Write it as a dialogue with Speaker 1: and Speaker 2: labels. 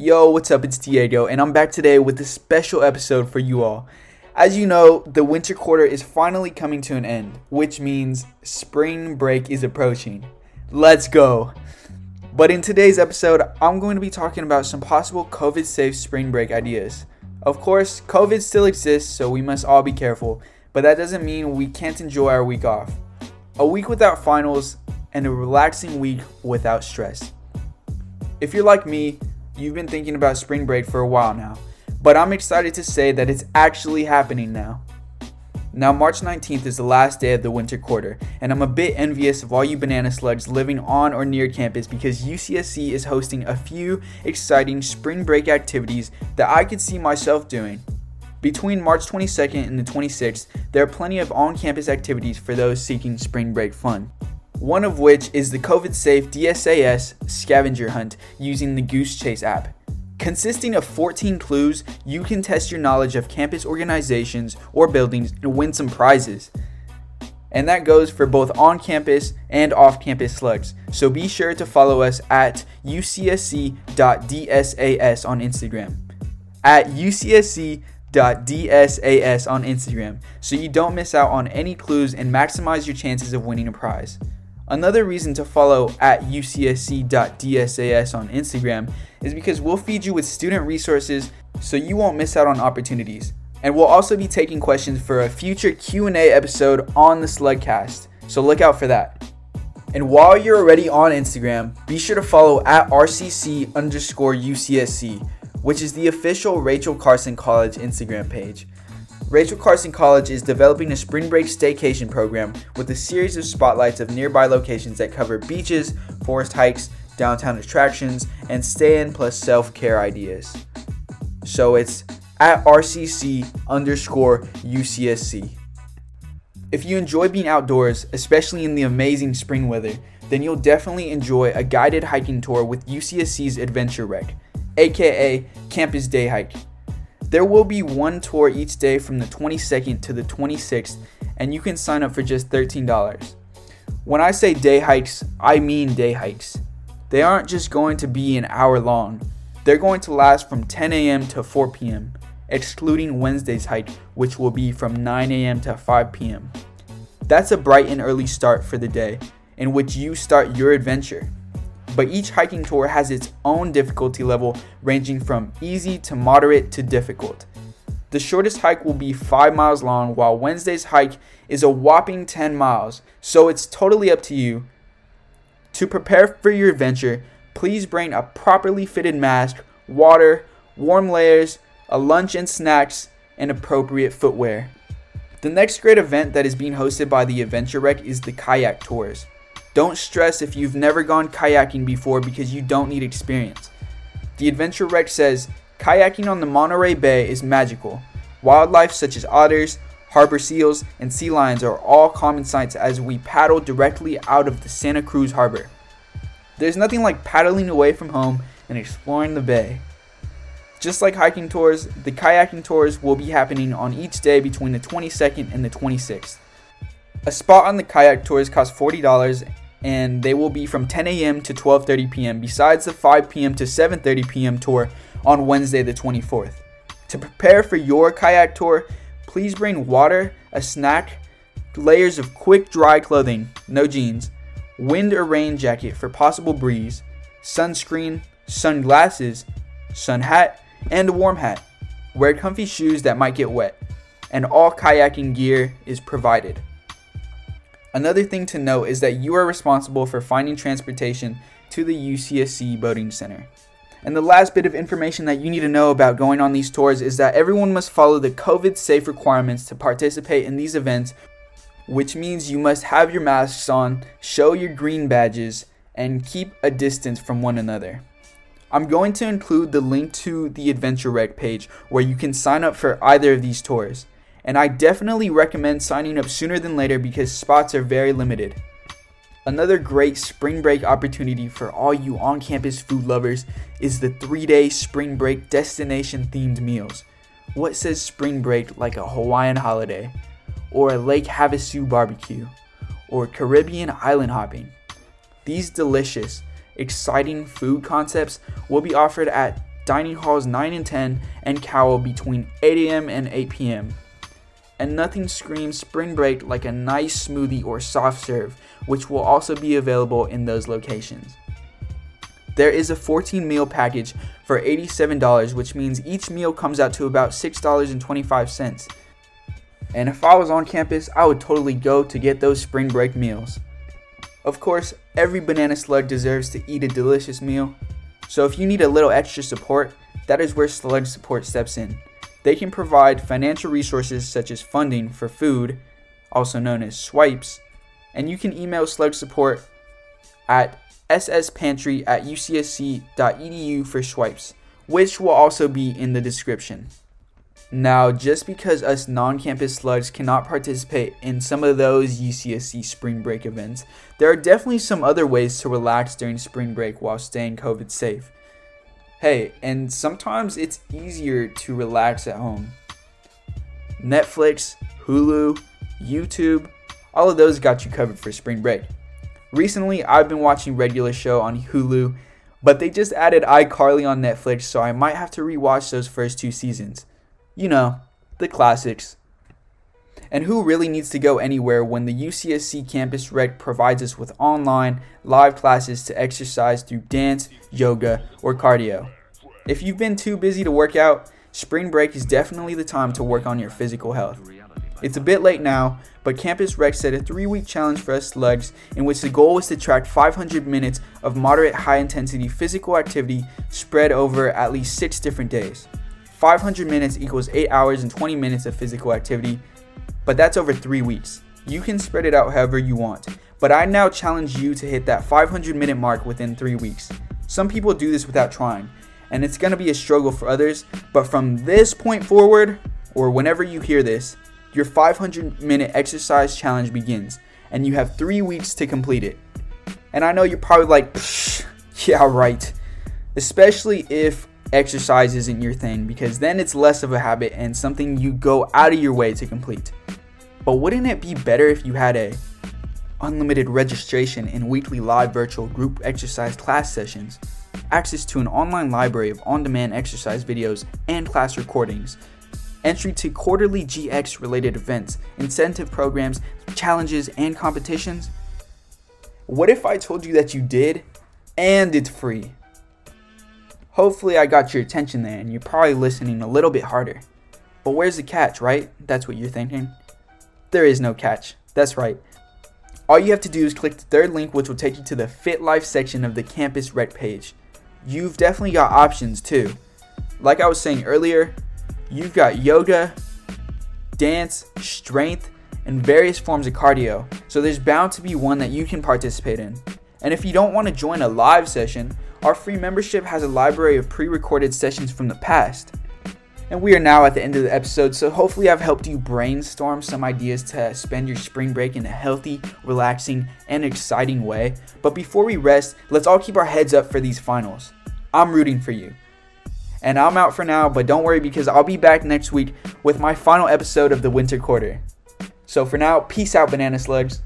Speaker 1: Yo, what's up? It's Diego, and I'm back today with a special episode for you all. As you know, the winter quarter is finally coming to an end, which means spring break is approaching. Let's go! But in today's episode, I'm going to be talking about some possible COVID safe spring break ideas. Of course, COVID still exists, so we must all be careful, but that doesn't mean we can't enjoy our week off. A week without finals, and a relaxing week without stress. If you're like me, you've been thinking about spring break for a while now, but I'm excited to say that it's actually happening now. Now, March 19th is the last day of the winter quarter, and I'm a bit envious of all you banana slugs living on or near campus because UCSC is hosting a few exciting spring break activities that I could see myself doing. Between March 22nd and the 26th, there are plenty of on campus activities for those seeking spring break fun one of which is the COVID safe DSAS scavenger hunt using the Goose Chase app. Consisting of 14 clues, you can test your knowledge of campus organizations or buildings and win some prizes. And that goes for both on campus and off campus slugs. So be sure to follow us at ucsc.dsas on Instagram. At ucsc.dsas on Instagram so you don't miss out on any clues and maximize your chances of winning a prize. Another reason to follow at ucsc.dsas on Instagram is because we'll feed you with student resources so you won't miss out on opportunities. And we'll also be taking questions for a future Q&A episode on the Slugcast. So look out for that. And while you're already on Instagram, be sure to follow at RCC underscore UCSC, which is the official Rachel Carson College Instagram page. Rachel Carson College is developing a spring break staycation program with a series of spotlights of nearby locations that cover beaches, forest hikes, downtown attractions, and stay in plus self care ideas. So it's at RCC underscore UCSC. If you enjoy being outdoors, especially in the amazing spring weather, then you'll definitely enjoy a guided hiking tour with UCSC's Adventure Rec, aka Campus Day Hike. There will be one tour each day from the 22nd to the 26th, and you can sign up for just $13. When I say day hikes, I mean day hikes. They aren't just going to be an hour long, they're going to last from 10 a.m. to 4 p.m., excluding Wednesday's hike, which will be from 9 a.m. to 5 p.m. That's a bright and early start for the day in which you start your adventure but each hiking tour has its own difficulty level ranging from easy to moderate to difficult. The shortest hike will be 5 miles long, while Wednesday's hike is a whopping 10 miles, so it's totally up to you. To prepare for your adventure, please bring a properly fitted mask, water, warm layers, a lunch and snacks, and appropriate footwear. The next great event that is being hosted by the Adventure Rec is the Kayak Tours. Don't stress if you've never gone kayaking before because you don't need experience. The Adventure Rec says kayaking on the Monterey Bay is magical. Wildlife such as otters, harbor seals, and sea lions are all common sights as we paddle directly out of the Santa Cruz harbor. There's nothing like paddling away from home and exploring the bay. Just like hiking tours, the kayaking tours will be happening on each day between the 22nd and the 26th. A spot on the kayak tours costs $40 and they will be from 10 a.m. to 12:30 p.m. besides the 5 p.m. to 7:30 p.m. tour on Wednesday the 24th. To prepare for your kayak tour, please bring water, a snack, layers of quick dry clothing, no jeans, wind or rain jacket for possible breeze, sunscreen, sunglasses, sun hat, and a warm hat. Wear comfy shoes that might get wet, and all kayaking gear is provided. Another thing to note is that you are responsible for finding transportation to the UCSC Boating Center. And the last bit of information that you need to know about going on these tours is that everyone must follow the COVID safe requirements to participate in these events, which means you must have your masks on, show your green badges, and keep a distance from one another. I'm going to include the link to the Adventure Rec page where you can sign up for either of these tours and I definitely recommend signing up sooner than later because spots are very limited. Another great spring break opportunity for all you on campus food lovers is the three day spring break destination themed meals. What says spring break like a Hawaiian holiday, or a Lake Havasu barbecue, or Caribbean island hopping? These delicious, exciting food concepts will be offered at dining halls 9 and 10, and Cowell between 8 a.m. and 8 p.m. And nothing screams spring break like a nice smoothie or soft serve, which will also be available in those locations. There is a 14 meal package for $87, which means each meal comes out to about $6.25. And if I was on campus, I would totally go to get those spring break meals. Of course, every banana slug deserves to eat a delicious meal. So if you need a little extra support, that is where Slug Support steps in. They can provide financial resources such as funding for food, also known as swipes, and you can email Slug Support at sspantry at ucsc.edu for swipes, which will also be in the description. Now, just because us non campus slugs cannot participate in some of those UCSC spring break events, there are definitely some other ways to relax during spring break while staying COVID safe. Hey, and sometimes it's easier to relax at home. Netflix, Hulu, YouTube, all of those got you covered for spring break. Recently, I've been watching regular show on Hulu, but they just added iCarly on Netflix, so I might have to rewatch those first two seasons you know, the classics. And who really needs to go anywhere when the UCSC Campus Rec provides us with online, live classes to exercise through dance, yoga, or cardio? If you've been too busy to work out, spring break is definitely the time to work on your physical health. It's a bit late now, but Campus Rec set a three week challenge for us slugs in which the goal was to track 500 minutes of moderate high intensity physical activity spread over at least six different days. 500 minutes equals 8 hours and 20 minutes of physical activity, but that's over 3 weeks. You can spread it out however you want, but I now challenge you to hit that 500 minute mark within 3 weeks. Some people do this without trying, and it's gonna be a struggle for others, but from this point forward, or whenever you hear this, your 500 minute exercise challenge begins, and you have 3 weeks to complete it. And I know you're probably like, yeah, right. Especially if exercise isn't your thing because then it's less of a habit and something you go out of your way to complete. But wouldn't it be better if you had a unlimited registration in weekly live virtual group exercise class sessions, access to an online library of on-demand exercise videos and class recordings, entry to quarterly GX related events, incentive programs, challenges and competitions? What if I told you that you did and it's free? Hopefully, I got your attention there and you're probably listening a little bit harder. But where's the catch, right? That's what you're thinking. There is no catch. That's right. All you have to do is click the third link, which will take you to the Fit Life section of the Campus Rec page. You've definitely got options too. Like I was saying earlier, you've got yoga, dance, strength, and various forms of cardio. So there's bound to be one that you can participate in. And if you don't want to join a live session, our free membership has a library of pre recorded sessions from the past. And we are now at the end of the episode, so hopefully I've helped you brainstorm some ideas to spend your spring break in a healthy, relaxing, and exciting way. But before we rest, let's all keep our heads up for these finals. I'm rooting for you. And I'm out for now, but don't worry because I'll be back next week with my final episode of the winter quarter. So for now, peace out, banana slugs.